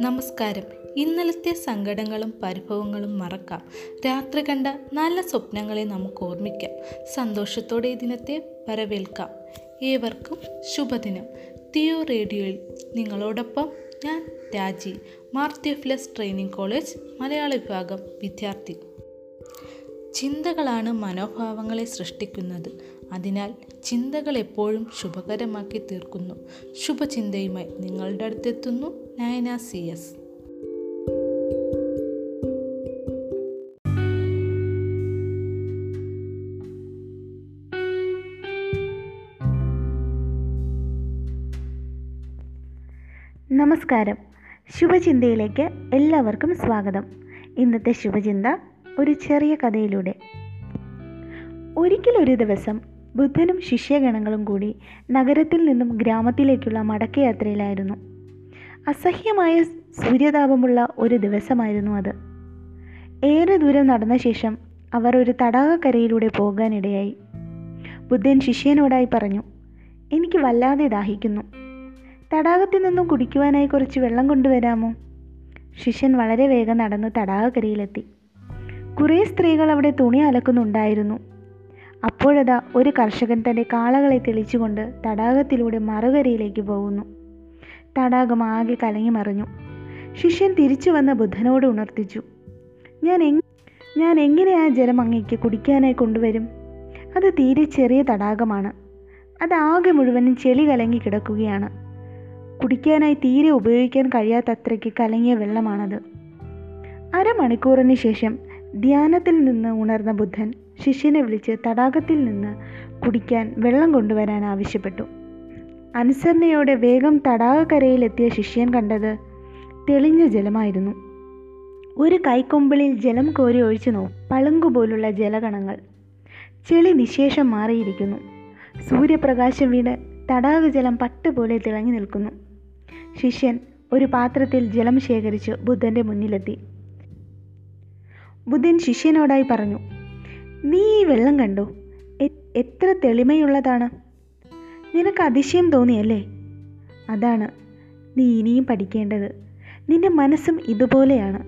നമസ്കാരം. ഇന്നലത്തെ സങ്കടങ്ങളും പരിഭവങ്ങളും മറക്കാം. രാത്രി കണ്ട നല്ല സ്വപ്നങ്ങളെ നമുക്ക് ഓർമ്മിക്കാം. സന്തോഷത്തോടെ ഈ ദിനത്തെ വരവേൽക്കാം. ഏവർക്കും ശുഭദിനം. തിയോ റേഡിയോയിൽ നിങ്ങളോടൊപ്പം ഞാൻ രാജി മാർത്തിയോഫ്ലസ് ട്രെയിനിങ് കോളേജ് മലയാള വിഭാഗം വിദ്യാർത്ഥി. ചിന്തകളാണ് മനോഭാവങ്ങളെ സൃഷ്ടിക്കുന്നത്. അതിനാൽ ചിന്തകൾ എപ്പോഴും ശുഭകരമാക്കി തീർക്കുന്നു. ശുഭചിന്തയുമായി നിങ്ങളുടെ അടുത്തെത്തുന്നു. Nayana C S. നമസ്കാരം. ശുഭചിന്തയിലേക്ക് എല്ലാവർക്കും സ്വാഗതം. ഇന്നത്തെ ശുഭചിന്ത ഒരു ചെറിയ കഥയിലൂടെ. ഒരിക്കലൊരു ദിവസം ബുദ്ധനും ശിഷ്യഗണങ്ങളും കൂടി നഗരത്തിൽ നിന്നും ഗ്രാമത്തിലേക്കുള്ള മടക്കയാത്രയിലായിരുന്നു. അസഹ്യമായ സൂര്യതാപമുള്ള ഒരു ദിവസമായിരുന്നു അത്. ഏറെ ദൂരം നടന്ന ശേഷം അവർ ഒരു തടാകക്കരയിലൂടെ പോകാനിടയായി. ബുദ്ധൻ ശിഷ്യനോടായി പറഞ്ഞു എനിക്ക് വല്ലാതെ ദാഹിക്കുന്നു. തടാകത്തിൽ നിന്നും കുടിക്കുവാനായി കുറച്ച് വെള്ളം കൊണ്ടുവരാമോ? ശിഷ്യൻ വളരെ വേഗം നടന്ന് തടാകക്കരയിലെത്തി. കുറേ സ്ത്രീകൾ അവിടെ തുണി അലക്കുന്നുണ്ടായിരുന്നു. അപ്പോഴതാ ഒരു കർഷകൻ തന്റെ കാളകളെ തെളിച്ചുകൊണ്ട് തടാകത്തിലൂടെ മറുകരയിലേക്ക് പോകുന്നു. തടാകം ആകെ കലങ്ങി മറിഞ്ഞു. ശിഷ്യൻ തിരിച്ചു വന്ന ബുദ്ധനോട് ഉണർത്തിച്ചു. ഞാൻ എങ് ഞാൻ എങ്ങനെ ആ ജലം അങ്ങേക്ക് കുടിക്കാനായി കൊണ്ടുവരും? അത് തീരെ ചെറിയ തടാകമാണ്. ആകെ മുഴുവനും ചെളി കലങ്ങി കിടക്കുകയാണ്. കുടിക്കാനായി തീരെ ഉപയോഗിക്കാൻ കഴിയാത്തത്രയ്ക്ക് കലങ്ങിയ വെള്ളമാണത്. അരമണിക്കൂറിന് ശേഷം ധ്യാനത്തിൽ നിന്ന് ഉണർന്ന ബുദ്ധൻ ശിഷ്യനെ വിളിച്ച് തടാകത്തിൽ നിന്ന് കുടിക്കാൻ വെള്ളം കൊണ്ടുവരാൻ ആവശ്യപ്പെട്ടു. അനുസരണയോടെ വേഗം തടാകക്കരയിലെത്തിയ ശിഷ്യൻ കണ്ടത് തെളിഞ്ഞ ജലമായിരുന്നു. ഒരു കൈക്കൊമ്പിളിൽ ജലം കോരി ഒഴിച്ചു നോ പളുങ്കുപോലുള്ള ജലകണങ്ങൾ. ചെളി നിശേഷം മാറിയിരിക്കുന്നു. സൂര്യപ്രകാശം വീണ് തടാകജലം പട്ടുപോലെ തിളങ്ങി നിൽക്കുന്നു. ശിഷ്യൻ ഒരു പാത്രത്തിൽ ജലം ശേഖരിച്ച് ബുദ്ധന്റെ മുന്നിലെത്തി. ബുദ്ധൻ ശിഷ്യനോടായി പറഞ്ഞു നീ ഈ വെള്ളം കണ്ടോ? എത്ര തെളിമയുള്ളതാണ്? നിനക്ക് അതിശയം തോന്നിയല്ലേ? അതാണ് നീ ഇനിയും പഠിക്കേണ്ടത്. നിന്റെ മനസ്സും ഇതുപോലെയാണ്.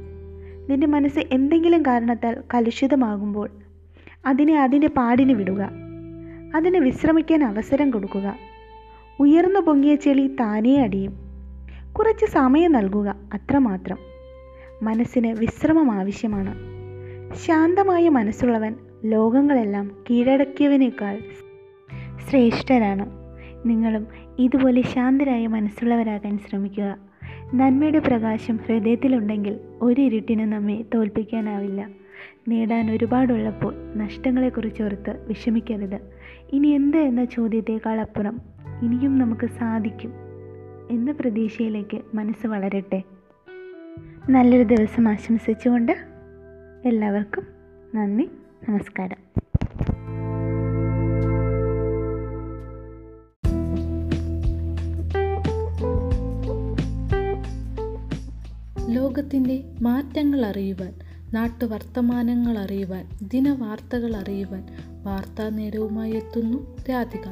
നിന്റെ മനസ്സ് എന്തെങ്കിലും കാരണത്താൽ കലുഷിതമാകുമ്പോൾ അതിനെ അതിന്റെ പാടിന് വിടുക. അതിന് വിശ്രമിക്കാൻ അവസരം കൊടുക്കുക. ഉയർന്നു പൊങ്ങിയ ചെളി താനേ അടിയും. കുറച്ച് സമയം നൽകുക അത്രമാത്രം. മനസ്സിന് വിശ്രമം ആവശ്യമാണ്. ശാന്തമായ മനസ്സുള്ളവൻ ലോകങ്ങളെല്ലാം കീഴടക്കിയവനേക്കാൾ ശ്രേഷ്ഠരാണ് നിങ്ങളും ഇതുപോലെ ശാന്തരായ മനസ്സുള്ളവരാകാൻ ശ്രമിക്കുക. നന്മയുടെ പ്രകാശം ഹൃദയത്തിലുണ്ടെങ്കിൽ ഒരു ഇരുട്ടിനും നമ്മെ തോൽപ്പിക്കാനാവില്ല. നേടാൻ ഒരുപാടുള്ളപ്പോൾ നഷ്ടങ്ങളെക്കുറിച്ച് ഓർത്ത് വിഷമിക്കരുത്. ഇനി എന്ത് എന്ന ചോദ്യത്തേക്കാൾ അപ്പുറം ഇനിയും നമുക്ക് സാധിക്കും എന്ന പ്രതീക്ഷയിലേക്ക് മനസ്സ് വളരട്ടെ. നല്ലൊരു ദിവസം ആശംസിച്ചുകൊണ്ട് എല്ലാവർക്കും നന്ദി നമസ്കാരം. ലോകത്തിന്റെ മാറ്റങ്ങൾ അറിയുവാൻ നാട്ടുവർത്തമാനങ്ങൾ അറിയുവാൻ ദിനവാർത്തകൾ അറിയുവാൻ വാർത്താ നേരവുമായി എത്തുന്നു രാധിക.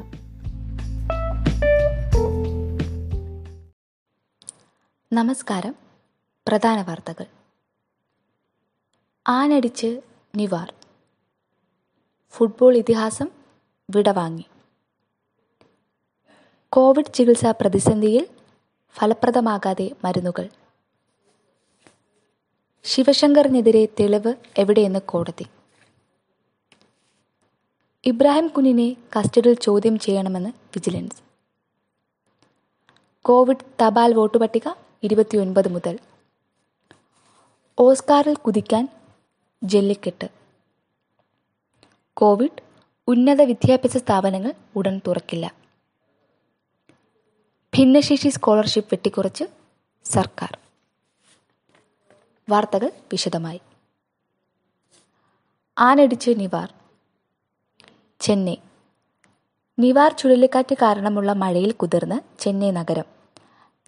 നമസ്കാരം. പ്രധാന വാർത്തകൾ. ആനടിച്ച് നിവാർ. ഫുട്ബോൾ ഇതിഹാസം വിടവാങ്ങി. കോവിഡ് ചികിത്സാ പ്രതിസന്ധിയിൽ ഫലപ്രദമാകാതെ മരുന്നുകൾ. ശിവശങ്കറിനെതിരെ തെളിവ് എവിടെയെന്ന് കോടതി. ഇബ്രാഹിം കുഞ്ഞിനെ കസ്റ്റഡിയിൽ ചോദ്യം ചെയ്യണമെന്ന് വിജിലൻസ്. കോവിഡ് തപാൽ വോട്ട് പട്ടിക ഇരുപത്തിയൊൻപത് മുതൽ. ഓസ്കാറിൽ കുതിക്കാൻ ജെല്ലിക്കെട്ട്. കോവിഡ് ഉന്നത വിദ്യാഭ്യാസ സ്ഥാപനങ്ങൾ ഉടൻ തുറക്കില്ല. ഭിന്നശേഷി സ്കോളർഷിപ്പ് വെട്ടിക്കുറച്ച് സർക്കാർ. വാർത്തകൾ വിശദമായി. ആനടിച്ച് നിവാർ. ചെന്നൈ. നിവാർ ചുഴലിക്കാറ്റ് കാരണമുള്ള മഴയിൽ കുതിർന്ന് ചെന്നൈ നഗരം.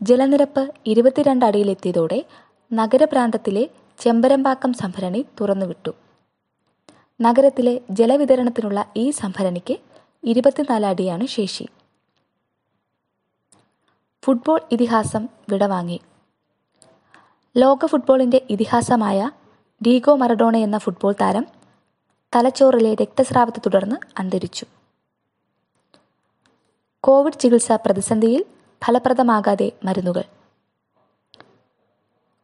ജലനിരപ്പ് ഇരുപത്തിരണ്ട് അടിയിലെത്തിയതോടെ നഗരപ്രാന്തത്തിലെ ചെമ്പരമ്പാക്കം സംഭരണി തുറന്നുവിട്ടു. നഗരത്തിലെ ജലവിതരണത്തിനുള്ള ഈ സംഭരണിക്ക് ഇരുപത്തിനാല് അടിയാണ് ശേഷി. ഫുട്ബോൾ ഇതിഹാസം വിടവാങ്ങി. ലോക ഫുട്ബോളിന്റെ ഇതിഹാസമായ ഡീഗോ മറഡോണ എന്ന ഫുട്ബോൾ താരം തലച്ചോറിലെ രക്തസ്രാവത്തെ തുടർന്ന് അന്തരിച്ചു. കോവിഡ് ചികിത്സ പ്രതിസന്ധിയിൽ ഫലപ്രദമാകാതെ മരുന്നുകൾ.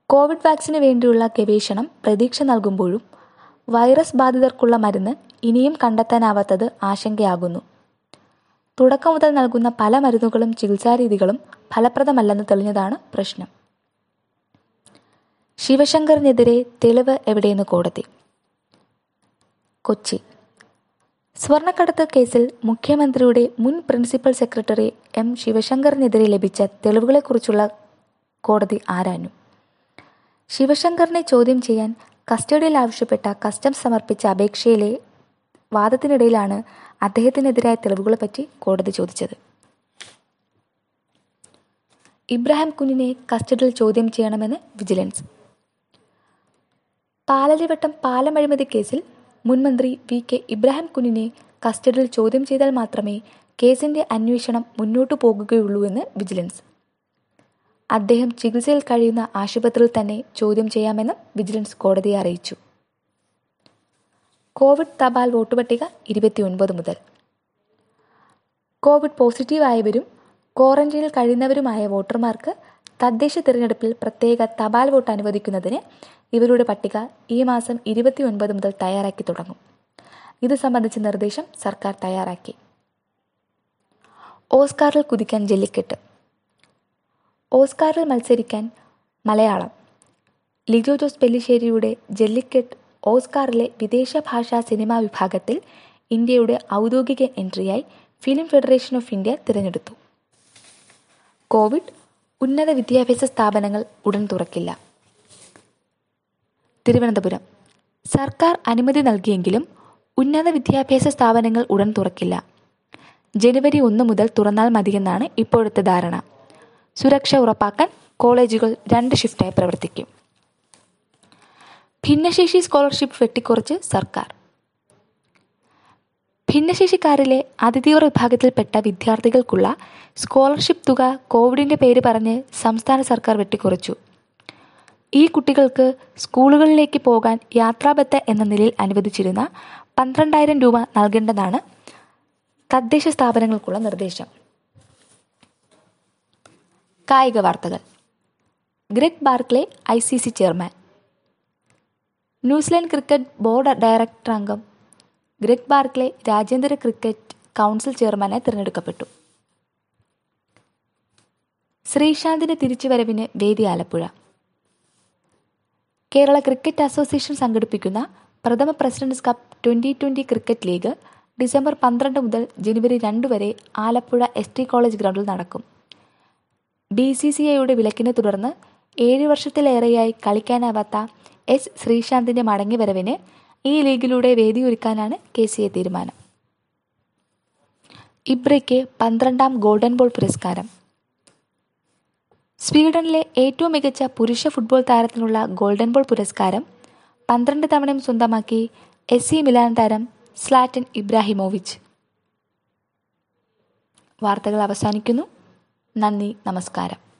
കോവിഡ് വാക്സിന് വേണ്ടിയുള്ള ഗവേഷണം പ്രതീക്ഷ നൽകുമ്പോഴും വൈറസ് ബാധിതർക്കുള്ള മരുന്ന് ഇനിയും കണ്ടെത്താനാവാത്തത് ആശങ്കയാകുന്നു. തുടക്കം മുതൽ നൽകുന്ന പല മരുന്നുകളും ചികിത്സാരീതികളും ഫലപ്രദമല്ലെന്ന് തെളിഞ്ഞതാണ് പ്രശ്നം. ശിവശങ്കറിനെതിരെ തെളിവ് എവിടെയെന്ന് കോടതി. കൊച്ചി. സ്വർണക്കടത്ത് കേസിൽ മുഖ്യമന്ത്രിയുടെ മുൻ പ്രിൻസിപ്പൽ സെക്രട്ടറി എം ശിവശങ്കറിനെതിരെ ലഭിച്ച തെളിവുകളെക്കുറിച്ചുള്ള കോടതി ആരാഞ്ഞു. ശിവശങ്കറിനെ ചോദ്യം ചെയ്യാൻ കസ്റ്റഡിയിൽ ആവശ്യപ്പെട്ട കസ്റ്റംസ് സമർപ്പിച്ച അപേക്ഷയിലെ വാദത്തിനിടയിലാണ് അദ്ദേഹത്തിനെതിരായ തെളിവുകളെ പറ്റി കോടതി ചോദിച്ചത്. ഇബ്രാഹിം കുഞ്ഞിനെ കസ്റ്റഡിയിൽ ചോദ്യം ചെയ്യണമെന്ന് വിജിലൻസ്. പാലലിവട്ടം പാലം അഴിമതി കേസിൽ മുൻമന്ത്രി വി കെ ഇബ്രാഹിം കുഞ്ഞിനെ കസ്റ്റഡിയിൽ ചോദ്യം ചെയ്താൽ മാത്രമേ കേസിന്റെ അന്വേഷണം മുന്നോട്ടു പോകുകയുള്ളൂ എന്ന് വിജിലൻസ്. അദ്ദേഹം ചികിത്സയിൽ കഴിയുന്ന ആശുപത്രിയിൽ തന്നെ ചോദ്യം ചെയ്യാമെന്ന് വിജിലൻസ് കോടതിയെ അറിയിച്ചു. കോവിഡ് തപാൽ വോട്ട് പട്ടിക ഇരുപത്തിയൊൻപത് മുതൽ. കോവിഡ് പോസിറ്റീവായവരും ക്വാറന്റൈനിൽ കഴിയുന്നവരുമായ വോട്ടർമാർക്ക് തദ്ദേശ തിരഞ്ഞെടുപ്പിൽ പ്രത്യേക തപാൽ വോട്ട് അനുവദിക്കുന്നതിന് ഇവരുടെ പട്ടിക ഈ മാസം ഇരുപത്തി ഒൻപത് മുതൽ തയ്യാറാക്കി തുടങ്ങും. ഇത് സംബന്ധിച്ച നിർദ്ദേശം സർക്കാർ തയ്യാറാക്കി. ഓസ്കാറിൽ കുതിക്കാൻ ജെല്ലിക്കെട്ട്. ഓസ്കാറിൽ മത്സരിക്കാൻ മലയാളം. ലിജോ ജോസ് പെല്ലിശ്ശേരിയുടെ ജെല്ലിക്കെട്ട് ഓസ്കാറിലെ വിദേശ ഭാഷാ സിനിമാ വിഭാഗത്തിൽ ഇന്ത്യയുടെ ഔദ്യോഗിക എൻട്രിയായി ഫിലിം ഫെഡറേഷൻ ഓഫ് ഇന്ത്യ തിരഞ്ഞെടുത്തു. കോവിഡ് ഉന്നത വിദ്യാഭ്യാസ സ്ഥാപനങ്ങൾ ഉടൻ തുറക്കില്ല. തിരുവനന്തപുരം. സർക്കാർ അനുമതി നൽകിയെങ്കിലും ഉന്നത വിദ്യാഭ്യാസ സ്ഥാപനങ്ങൾ ഉടൻ തുറക്കില്ല. ജനുവരി ഒന്ന് മുതൽ തുറന്നാൽ മതിയെന്നാണ് ഇപ്പോഴത്തെ ധാരണ. സുരക്ഷ ഉറപ്പാക്കാൻ കോളേജുകൾ രണ്ട് ഷിഫ്റ്റായി പ്രവർത്തിക്കും. ഭിന്നശേഷി സ്കോളർഷിപ്പ് വെട്ടിക്കുറച്ച് സർക്കാർ. ഭിന്നശേഷിക്കാരിലെ അതിതീവ്ര വിഭാഗത്തിൽപ്പെട്ട വിദ്യാർത്ഥികൾക്കുള്ള സ്കോളർഷിപ്പ് തുക കോവിഡിന്റെ പേര് പറഞ്ഞ് സംസ്ഥാന സർക്കാർ വെട്ടിക്കുറച്ചു. ഈ കുട്ടികൾക്ക് സ്കൂളുകളിലേക്ക് പോകാൻ യാത്രാബത്ത എന്ന നിലയിൽ അനുവദിച്ചിരുന്ന പന്ത്രണ്ടായിരം രൂപ നൽകേണ്ടതാണ് തദ്ദേശ സ്ഥാപനങ്ങൾക്കുള്ള നിർദ്ദേശം. കായിക വാർത്തകൾ. Greg Barclay I C C chairman. New Zealand cricket board director അംഗം ഗ്രെഗ് ബാർക്ലെ രാജ്യാന്തര ക്രിക്കറ്റ് കൗൺസിൽ ചെയർമാനായി തിരഞ്ഞെടുക്കപ്പെട്ടു. ശ്രീശാന്തിന്റെ തിരിച്ചുവരവിന് വേദി ആലപ്പുഴ. കേരള ക്രിക്കറ്റ് അസോസിയേഷൻ സംഘടിപ്പിക്കുന്ന പ്രഥമ presidents cup twenty twenty cricket league December പന്ത്രണ്ട് മുതൽ ജനുവരി രണ്ട് വരെ ആലപ്പുഴ എസ് ടി കോളേജ് ഗ്രൗണ്ടിൽ നടക്കും. ബി സി സി ഐയുടെ വിലക്കിനെ തുടർന്ന് ഏഴ് വർഷത്തിലേറെയായി കളിക്കാനാവാത്ത എസ് ശ്രീശാന്തിന്റെ മടങ്ങിവരവിന് ഈ ലീഗിലൂടെ വേദിയൊരുക്കാനാണ് കെ സി എ തീരുമാനം. ഇബ്രയ്ക്ക് പന്ത്രണ്ടാം ഗോൾഡൻ ബോൾ പുരസ്കാരം. സ്വീഡനിലെ ഏറ്റവും മികച്ച പുരുഷ ഫുട്ബോൾ താരത്തിനുള്ള ഗോൾഡൻ ബോൾ പുരസ്കാരം പന്ത്രണ്ട് തവണയും സ്വന്തമാക്കി എസ് സി മിലാൻ താരം സ്ലാറ്റൻ ഇബ്രാഹിമോവിച്ച്. വാർത്തകൾ അവസാനിക്കുന്നു. നന്ദി നമസ്കാരം.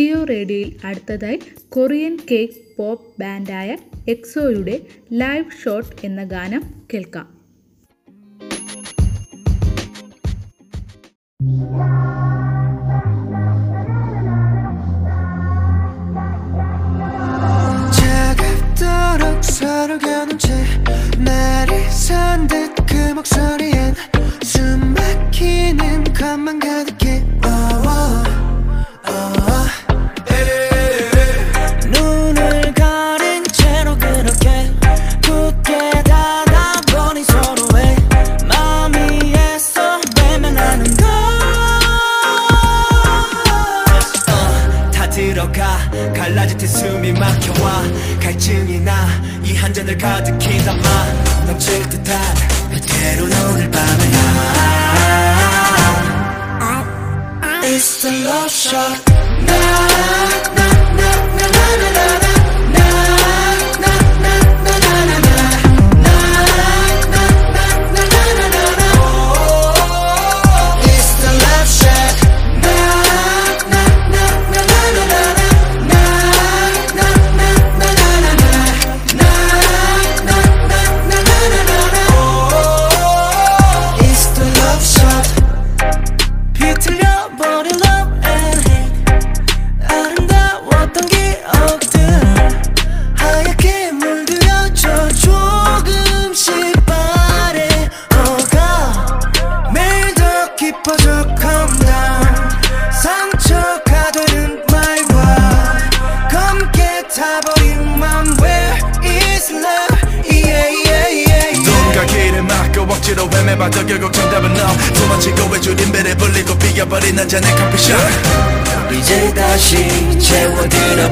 ടിയോ റേഡിയോയിൽ അടുത്തതായി കൊറിയൻ കെ പോപ്പ് ബാൻഡായ എക്സോയുടെ ലൈവ് ഷോട്ട് എന്ന ഗാനം കേൾക്കാം. 숨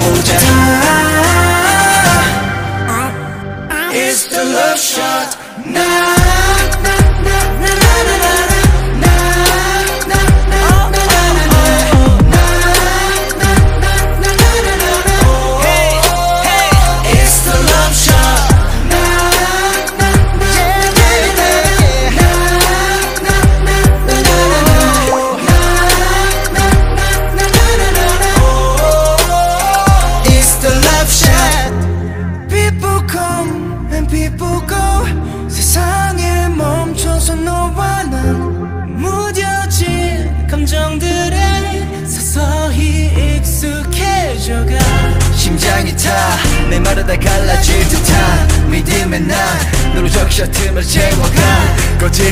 보자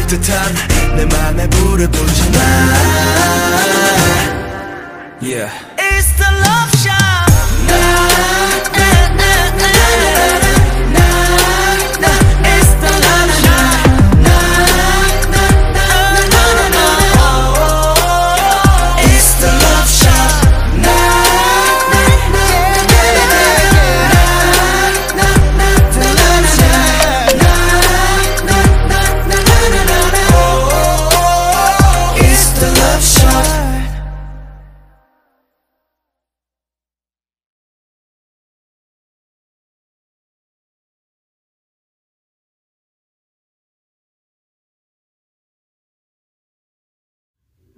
the time.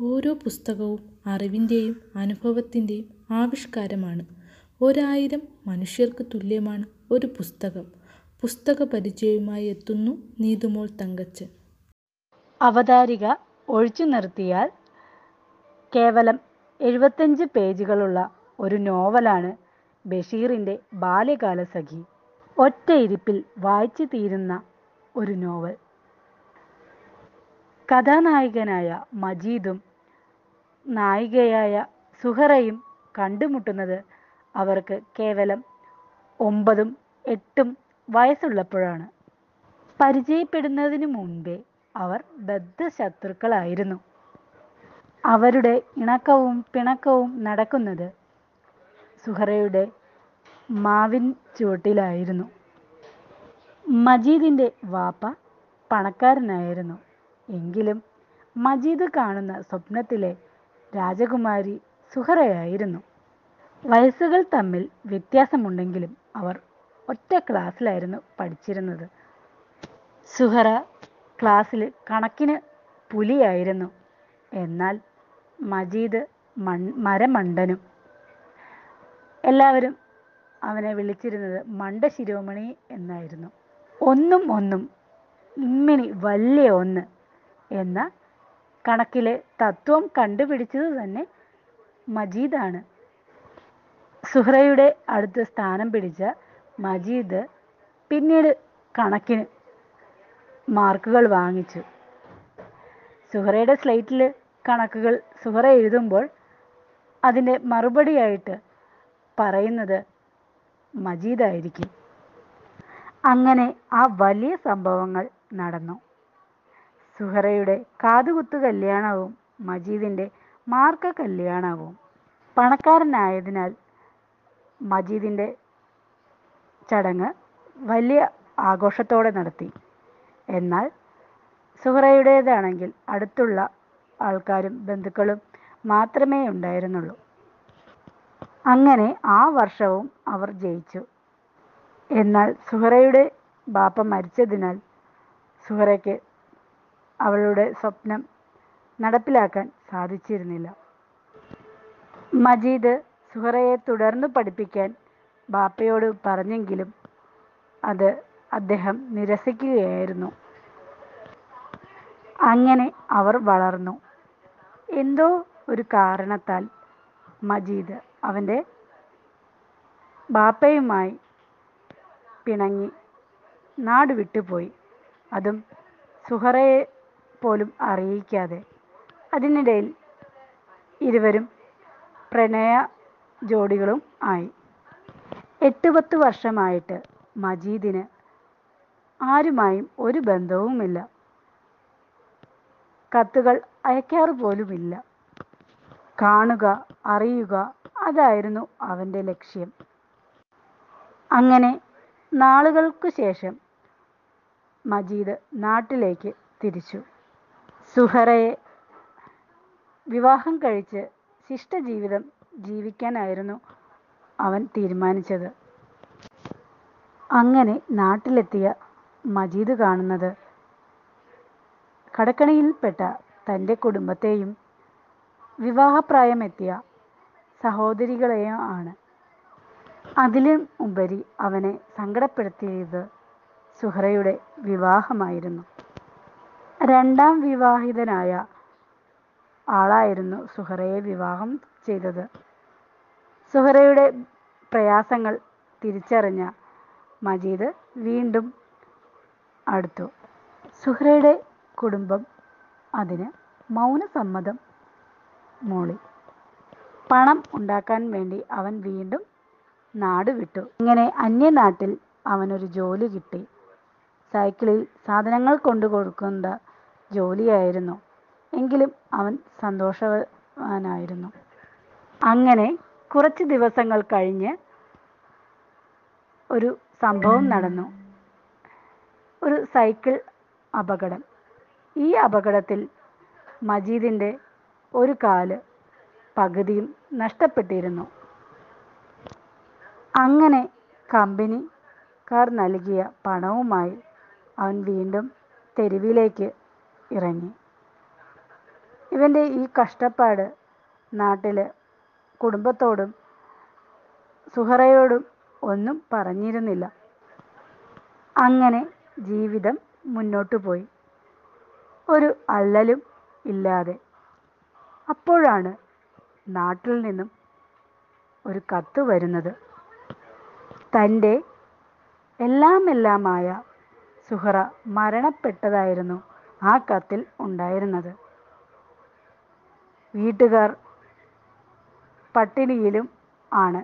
ഓരോ പുസ്തകവും അറിവിന്റെയും അനുഭവത്തിന്റെയും ആവിഷ്കാരമാണ്. ഒരായിരം മനുഷ്യർക്ക് തുല്യമാണ് ഒരു പുസ്തകം. പുസ്തക പരിചയവുമായി എത്തുന്നു നീതുമോൾ തങ്കച്ചൻ. അവതാരിക ഒഴിച്ചു നിർത്തിയാൽ കേവലം എഴുപത്തഞ്ച് പേജുകളുള്ള ഒരു നോവലാണ് ബഷീറിന്റെ ബാല്യകാല സഖി. ഒറ്റയിരിപ്പിൽ വായിച്ചു തീരുന്ന ഒരു നോവൽ. കഥാനായകനായ മജീദും നായികയായ സുഹറയും കണ്ടുമുട്ടുന്നത് അവർക്ക് കേവലം ഒമ്പതും എട്ടും വയസ്സുള്ളപ്പോഴാണ്. പരിചയപ്പെടുന്നതിന് മുൻപേ അവർ ബദ്ധ ശത്രുക്കളായിരുന്നു അവരുടെ ഇണക്കവും പിണക്കവും നടക്കുന്നത് സുഹറയുടെ മാവിൻ ചുവട്ടിലായിരുന്നു. മജീദിന്റെ വാപ്പ പണക്കാരനായിരുന്നു. എങ്കിലും മജീദ് കാണുന്ന സ്വപ്നത്തിലെ രാജകുമാരി സുഹറയായിരുന്നു. വയസ്സുകൾ തമ്മിൽ വ്യത്യാസമുണ്ടെങ്കിലും അവർ ഒറ്റ ക്ലാസ്സിലായിരുന്നു പഠിച്ചിരുന്നത്. സുഹറ ക്ലാസ്സിൽ കണക്കിന് പുലിയായിരുന്നു. എന്നാൽ മജീദ് മൺ മരമണ്ടനും. എല്ലാവരും അവനെ വിളിച്ചിരുന്നത് മണ്ട ശിരോമണി എന്നായിരുന്നു. ഒന്നും ഒന്നും ഇമ്മിണി വലിയ ഒന്ന് എന്ന കണക്കിലെ തത്വം കണ്ടുപിടിച്ചത് തന്നെ മജീദാണ്. സുഹ്റയുടെ അടുത്ത് സ്ഥാനം പിടിച്ച മജീദ് പിന്നീട് കണക്കിന് മാർക്കുകൾ വാങ്ങിച്ചു. സുഹറയുടെ സ്ലേറ്റിൽ കണക്കുകൾ സുഹറ എഴുതുമ്പോൾ അതിന്റെ മറുപടിയായിട്ട് പറയുന്നത് മജീദായിരിക്കും. അങ്ങനെ ആ വലിയ സംഭവങ്ങൾ നടന്നു. സുഹറയുടെ കാതുകുത്തു കല്യാണവും മജീദിന്റെ മാർക്ക കല്യാണവും പണക്കാരനായതിനാൽ മജീദിന്റെ ചടങ്ങ് വലിയ ആഘോഷത്തോടെ നടത്തി. എന്നാൽ സുഹറയുടേതാണെങ്കിൽ അടുത്തുള്ള ആൾക്കാരും ബന്ധുക്കളും മാത്രമേ ഉണ്ടായിരുന്നുള്ളൂ. അങ്ങനെ ആ വർഷവും അവർ ജയിച്ചു. എന്നാൽ സുഹറയുടെ ബാപ്പ മരിച്ചതിനാൽ സുഹറയ്ക്ക് അവളുടെ സ്വപ്നം നടപ്പിലാക്കാൻ സാധിച്ചിരുന്നില്ല. മജീദ് സുഹറയെ തുടർന്ന് പഠിപ്പിക്കാൻ ബാപ്പയോട് പറഞ്ഞെങ്കിലും അത് അദ്ദേഹം നിരസിക്കുകയായിരുന്നു. അങ്ങനെ അവർ വളർന്നു. എന്തോ ഒരു കാരണത്താൽ മജീദ് അവന്റെ ബാപ്പയുമായി പിണങ്ങി നാട് വിട്ടുപോയി അതും സുഹറയെ പോലും അറിയിക്കാതെ അതിനിടയിൽ ഇരുവരും പ്രണയ ജോഡികളും ആയി. എട്ട് പത്ത് വർഷമായിട്ട് മജീദിന് ആരുമായും ഒരു ബന്ധവുമില്ല. കത്തുകൾ അയക്കാറ് പോലുമില്ല. കാണുക അറിയുക അതായിരുന്നു അവന്റെ ലക്ഷ്യം. അങ്ങനെ നാളുകൾക്കു ശേഷം മജീദ് നാട്ടിലേക്ക് തിരിച്ചു. സുഹറയെ വിവാഹം കഴിച്ച് ശിഷ്ടജീവിതം ജീവിക്കാനായിരുന്നു അവൻ തീരുമാനിച്ചത്. അങ്ങനെ നാട്ടിലെത്തിയ മജീദ് കാണുന്നത് കടക്കണിയിൽപ്പെട്ട തന്റെ കുടുംബത്തെയും വിവാഹപ്രായമെത്തിയ സഹോദരികളെയും ആണ്. അതിലും ഉപരി അവനെ സങ്കടപ്പെടുത്തിയത് സുഹറയുടെ വിവാഹമായിരുന്നു. രണ്ടാം വിവാഹിതനായ ആളായിരുന്നു സുഹറയെ വിവാഹം ചെയ്തത്. സുഹറയുടെ പ്രയാസങ്ങൾ തിരിച്ചറിഞ്ഞ മജീദ് വീണ്ടും അടുത്തു. സുഹറയുടെ കുടുംബം അതിന് മൗനസമ്മതം മൂളി. പണം ഉണ്ടാക്കാൻ വേണ്ടി അവൻ വീണ്ടും നാട് വിട്ടു. ഇങ്ങനെ അന്യനാട്ടിൽ അവനൊരു ജോലി കിട്ടി. സൈക്കിളിൽ സാധനങ്ങൾ കൊണ്ടു കൊടുക്കുന്ന ജോലിയായിരുന്നു. എങ്കിലും അവൻ സന്തോഷവാനായിരുന്നു. അങ്ങനെ കുറച്ച് ദിവസങ്ങൾ കഴിഞ്ഞ് ഒരു സംഭവം നടന്നു. ഒരു സൈക്കിൾ അപകടം. ഈ അപകടത്തിൽ മജീദിന്റെ ഒരു കാൽ പകുതിയും നഷ്ടപ്പെട്ടിരുന്നു. അങ്ങനെ കമ്പനിക്കാർ നൽകിയ പണവുമായി അവൻ വീണ്ടും തെരുവിലേക്ക് ഇറങ്ങി. ഇവന്റെ ഈ കഷ്ടപ്പാട് നാട്ടിൽ കുടുംബത്തോടും സുഹറയോടും ഒന്നും പറഞ്ഞിരുന്നില്ല. അങ്ങനെ ജീവിതം മുന്നോട്ടു പോയി. ഒരു അല്ലലും ഇല്ലാതെ. അപ്പോഴാണ് നാട്ടിൽ നിന്നും ഒരു കത്ത് വരുന്നത്. തന്റെ എല്ലാമെല്ലാമായ സുഹറ മരണപ്പെട്ടതായിരുന്നു. ആ കത്തിൽ ഉണ്ടായിരുന്നത്. വീട്ടുകാർ പട്ടിണിയിലും ആണ്.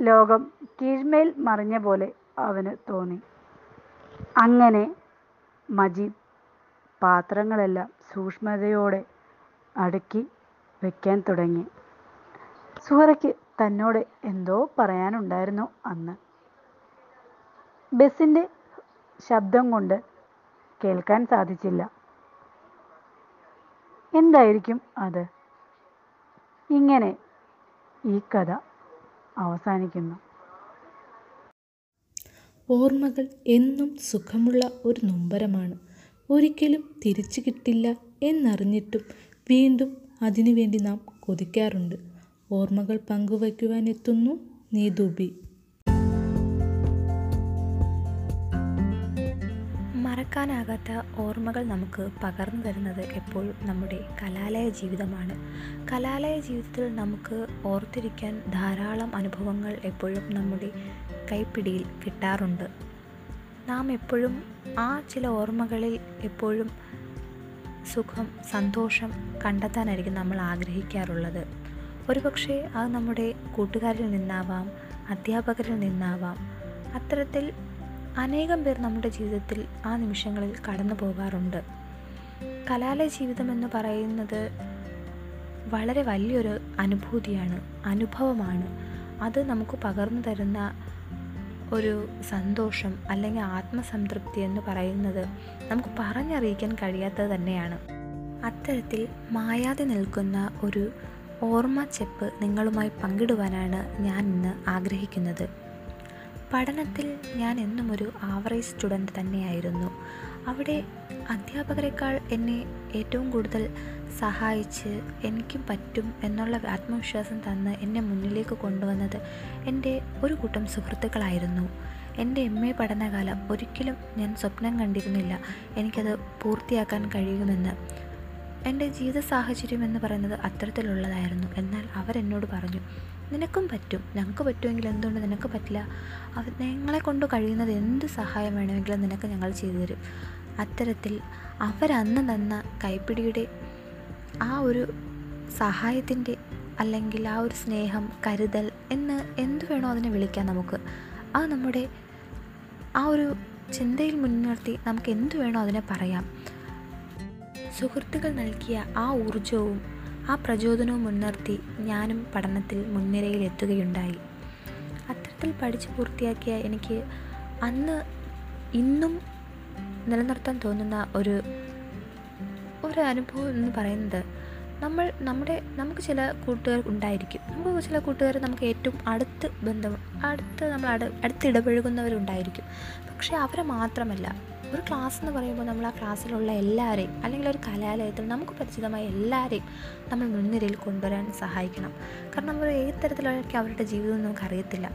ലോകം കീഴ്മേൽ മറിഞ്ഞ പോലെ അവന് തോന്നി. അങ്ങനെ മജീദ് പാത്രങ്ങളെല്ലാം സൂക്ഷ്മതയോടെ അടുക്കി വെക്കാൻ തുടങ്ങി. സുഹറയ്ക്ക് തന്നോട് എന്തോ പറയാനുണ്ടായിരുന്നു അന്ന്. ബസ്സിന്റെ ശബ്ദം കൊണ്ട് കേൾക്കാൻ സാധിച്ചില്ല. എന്തായിരിക്കും അത്? ഇങ്ങനെ ഈ കഥ അവസാനിക്കുന്നു. ഓർമ്മകൾ എന്നും സുഖമുള്ള ഒരു നൊമ്പരമാണ്. ഒരിക്കലും തിരിച്ചു കിട്ടില്ല എന്നറിഞ്ഞിട്ടും വീണ്ടും അതിനുവേണ്ടി നാം കൊതിക്കാറുണ്ട്. ഓർമ്മകൾ പങ്കുവയ്ക്കുവാൻ എത്തുന്നു നീതുബി മറക്കാനാകാത്ത ഓർമ്മകൾ നമുക്ക് പകർന്നു തരുന്നത് എപ്പോഴും നമ്മുടെ കലാലയ ജീവിതമാണ്. കലാലയ ജീവിതത്തിൽ നമുക്ക് ഓർത്തിരിക്കാൻ ധാരാളം അനുഭവങ്ങൾ എപ്പോഴും നമ്മുടെ കൈപ്പിടിയിൽ കിട്ടാറുണ്ട്. നാം എപ്പോഴും ആ ചില ഓർമ്മകളിൽ എപ്പോഴും സുഖം സന്തോഷം കണ്ടെത്താനായിരിക്കും നമ്മൾ ആഗ്രഹിക്കാറുള്ളത്. ഒരുപക്ഷെ അത് നമ്മുടെ കൂട്ടുകാരിൽ നിന്നാവാം അധ്യാപകരിൽ നിന്നാവാം. അത്തരത്തിൽ അനേകം പേർ നമ്മുടെ ജീവിതത്തിൽ ആ നിമിഷങ്ങളിൽ കടന്നു പോകാറുണ്ട്. കലാലയ ജീവിതം എന്ന് പറയുന്നത് വളരെ വലിയൊരു അനുഭൂതിയാണ് അനുഭവമാണ്. അത് നമുക്ക് പകർന്നു തരുന്ന ഒരു സന്തോഷം അല്ലെങ്കിൽ ആത്മസംതൃപ്തി എന്ന് പറയുന്നത് നമുക്ക് പറഞ്ഞറിയിക്കാൻ കഴിയാത്തത് തന്നെയാണ്. അത്തരത്തിൽ മായാതെ നിൽക്കുന്ന ഒരു ഓർമ്മ ചെപ്പ് നിങ്ങളുമായി പങ്കിടുവാനാണ് ഞാൻ ഇന്ന് ആഗ്രഹിക്കുന്നത്. പഠനത്തിൽ ഞാൻ എന്നും ഒരു ആവറേജ് സ്റ്റുഡന്റ് തന്നെയായിരുന്നു. അവിടെ അധ്യാപകരെക്കാൾ എന്നെ ഏറ്റവും കൂടുതൽ സഹായിച്ച് എനിക്കും പറ്റും എന്നുള്ള ആത്മവിശ്വാസം തന്ന് എന്നെ മുന്നിലേക്ക് കൊണ്ടുവന്നത് എന്റെ ഒരു കൂട്ടം സുഹൃത്തുക്കളായിരുന്നു. എന്റെ എം എ പഠനകാലം ഒരിക്കലും ഞാൻ സ്വപ്നം കണ്ടിരുന്നില്ല. എനിക്കത് പൂർത്തിയാക്കാൻ കഴിയുമെന്ന്. എന്റെ ജീവിത സാഹചര്യം എന്ന് പറയുന്നത് അത്തരത്തിലുള്ളതായിരുന്നു. എന്നാൽ അവരെന്നോട് പറഞ്ഞു നിനക്കും പറ്റും. ഞങ്ങൾക്ക് പറ്റുമെങ്കിൽ എന്തുകൊണ്ട് നിനക്ക് പറ്റില്ല? അവ ഞങ്ങളെ കൊണ്ട് കഴിയുന്നത് എന്ത് സഹായം വേണമെങ്കിലും നിനക്ക് ഞങ്ങൾ ചെയ്തു തരും. അത്തരത്തിൽ അവരന്ന് തന്ന കൈപ്പിടിയുടെ ആ ഒരു സഹായത്തിന്റെ അല്ലെങ്കിൽ ആ ഒരു സ്നേഹം കരുതൽ എന്ന് എന്ത് വേണോ അതിനെ വിളിക്കാം നമുക്ക്. ആ നമ്മുടെ ആ ഒരു ചിന്തയിൽ മുൻനിർത്തി നമുക്ക് എന്ത് വേണോ അതിനെ പറയാം. സുഹൃത്തുക്കൾ നൽകിയ ആ ഊർജവും ആ പ്രചോദനവും മുൻനിർത്തി ഞാനും പഠനത്തിൽ മുൻനിരയിൽ എത്തുകയുണ്ടായി അത്തരത്തിൽ പഠിച്ചു പൂർത്തിയാക്കിയ എനിക്ക് അന്ന് ഇന്നും നിലനിർത്താൻ തോന്നുന്ന ഒരു ഒരു അനുഭവം എന്ന് പറയുന്നത് നമ്മൾ നമ്മുടെ നമുക്ക് ചില കൂട്ടുകാർ ഉണ്ടായിരിക്കും. നമുക്ക് ചില കൂട്ടുകാർ നമുക്ക് ഏറ്റവും അടുത്ത് ബന്ധം അടുത്ത് നമ്മൾ അടു അടുത്ത് ഇടപഴകുന്നവരുണ്ടായിരിക്കും പക്ഷേ അവരെ മാത്രമല്ല. ഒരു ക്ലാസ് എന്ന് പറയുമ്പോൾ നമ്മൾ ആ ക്ലാസ്സിലുള്ള എല്ലാവരെയും അല്ലെങ്കിൽ ഒരു കലാലയത്തിൽ നമുക്ക് പരിചിതമായ എല്ലാവരെയും നമ്മൾ മുൻനിരയിൽ കൊണ്ടുവരാൻ സഹായിക്കണം. കാരണം അവർ ഏത് തരത്തിലൊക്കെ അവരുടെ ജീവിതം നമുക്കറിയത്തില്ല.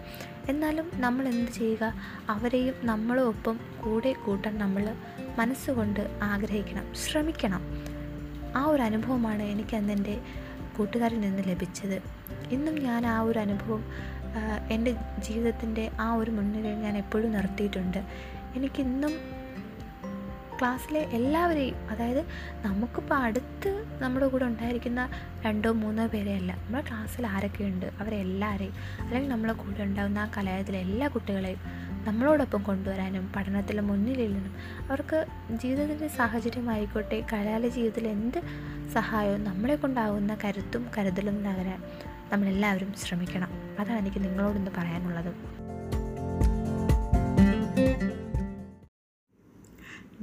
എന്നാലും നമ്മൾ എന്ത് ചെയ്യുക? അവരെയും നമ്മളും ഒപ്പം കൂടെ കൂട്ടാൻ നമ്മൾ മനസ്സുകൊണ്ട് ആഗ്രഹിക്കണം ശ്രമിക്കണം. ആ ഒരു അനുഭവമാണ് എനിക്ക് അന്ന് എന്റെ കൂട്ടുകാരിൽ നിന്ന് ലഭിച്ചത്. ഇന്നും ഞാൻ ആ ഒരു അനുഭവം എന്റെ ജീവിതത്തിന്റെ ആ ഒരു മുൻനിരയിൽ ഞാൻ എപ്പോഴും നിർത്തിയിട്ടുണ്ട്. എനിക്കിന്നും ക്ലാസ്സിലെ എല്ലാവരെയും അതായത് നമുക്കിപ്പോൾ അടുത്ത് നമ്മുടെ കൂടെ ഉണ്ടായിരിക്കുന്ന രണ്ടോ മൂന്നോ പേരെ അല്ല നമ്മുടെ ക്ലാസ്സിൽ ആരൊക്കെയുണ്ട് അവരെല്ലാവരെയും അല്ലെങ്കിൽ നമ്മളെ കൂടെ ഉണ്ടാകുന്ന ആ കലാലയത്തിലെ എല്ലാ കുട്ടികളെയും നമ്മളോടൊപ്പം കൊണ്ടുവരാനും പഠനത്തിൽ മുന്നിലില്ലെന്നും അവർക്ക് ജീവിതത്തിന്റെ സാഹചര്യമായിക്കോട്ടെ കലാലയ ജീവിതത്തിൽ എന്ത് സഹായവും നമ്മളെ കൊണ്ടാകുന്ന കരുത്തും കരുതലും നകരാൻ നമ്മളെല്ലാവരും ശ്രമിക്കണം. അതാണ് എനിക്ക് നിങ്ങളോടൊന്ന് പറയാനുള്ളത്.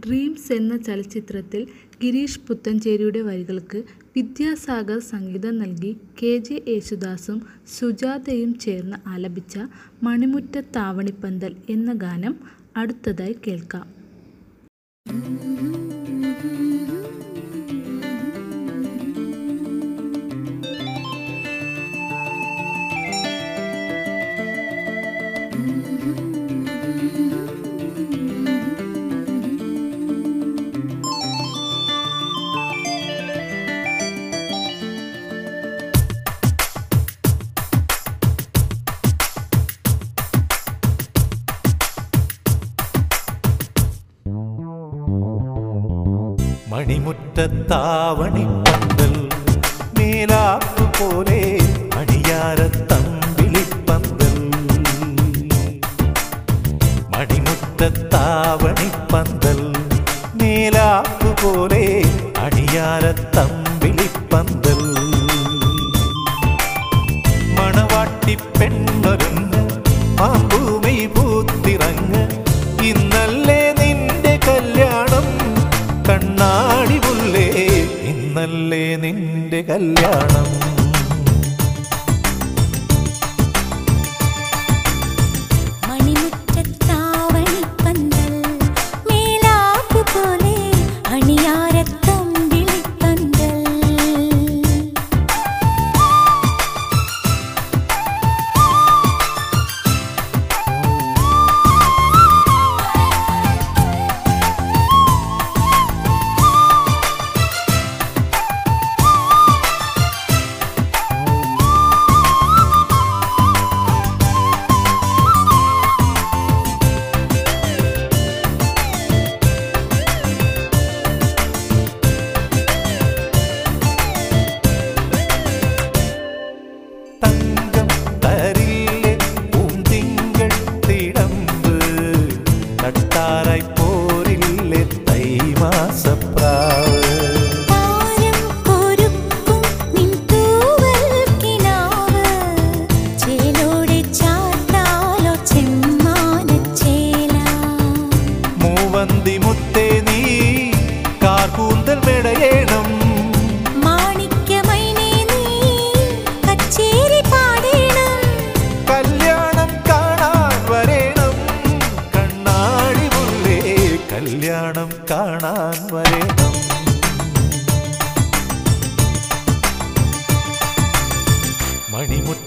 ഡ്രീംസ് എന്ന ചലച്ചിത്രത്തിൽ ഗിരീഷ് പുത്തഞ്ചേരിയുടെ വരികൾക്ക് വിദ്യാസാഗർ സംഗീതം നൽകി കെ ജെ യേശുദാസും സുജാതയും ചേർന്ന് ആലപിച്ച മണിമുറ്റത്താവണിപ്പന്തൽ എന്ന ഗാനം അടുത്തതായി കേൾക്കാം. മണിമുറ്റത്താവണിപ്പന്തൽ മേലാപ്പു പോലെ അടിയാരത്തമ്പിളിപ്പന്തൽ മടിമുറ്റത്താവണിപ്പന്തൽ മേലാപ്പു പോലെ അടിയാരത്തമ്പിളിപ്പന്തൽ മണവാട്ടി കല്യാണം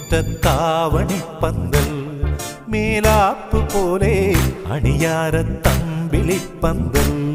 മണിമുറ്റത്താവണിപ്പന്തൽ മേലാപ്പ് പോലെ അണിയാരത്തമ്പിളിപ്പന്തൽ ാ കല്യാണം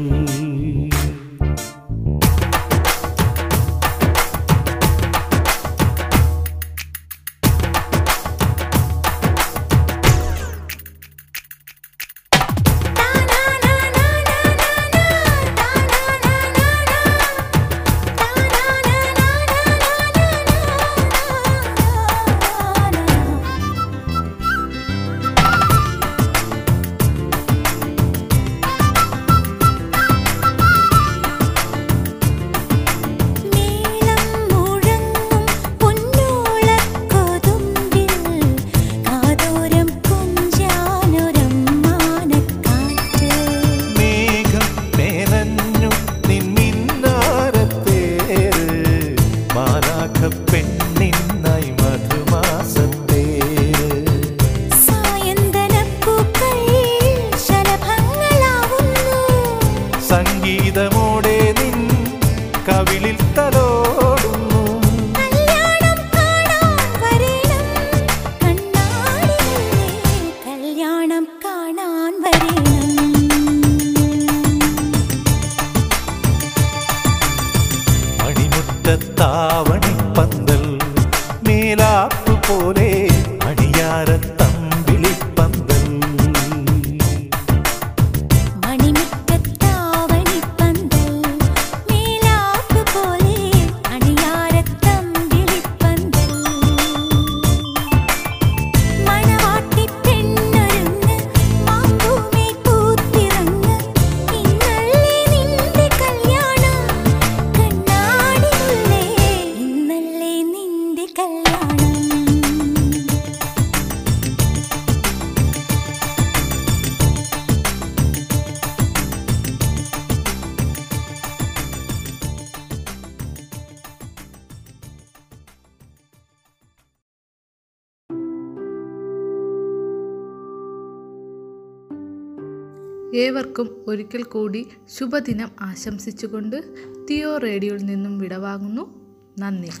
ഏവർക്കും ഒരിക്കൽ കൂടി ശുഭദിനം ആശംസിച്ചുകൊണ്ട് തിയോ റേഡിയോയിൽ നിന്നും വിടവാങ്ങുന്നു. നന്ദി.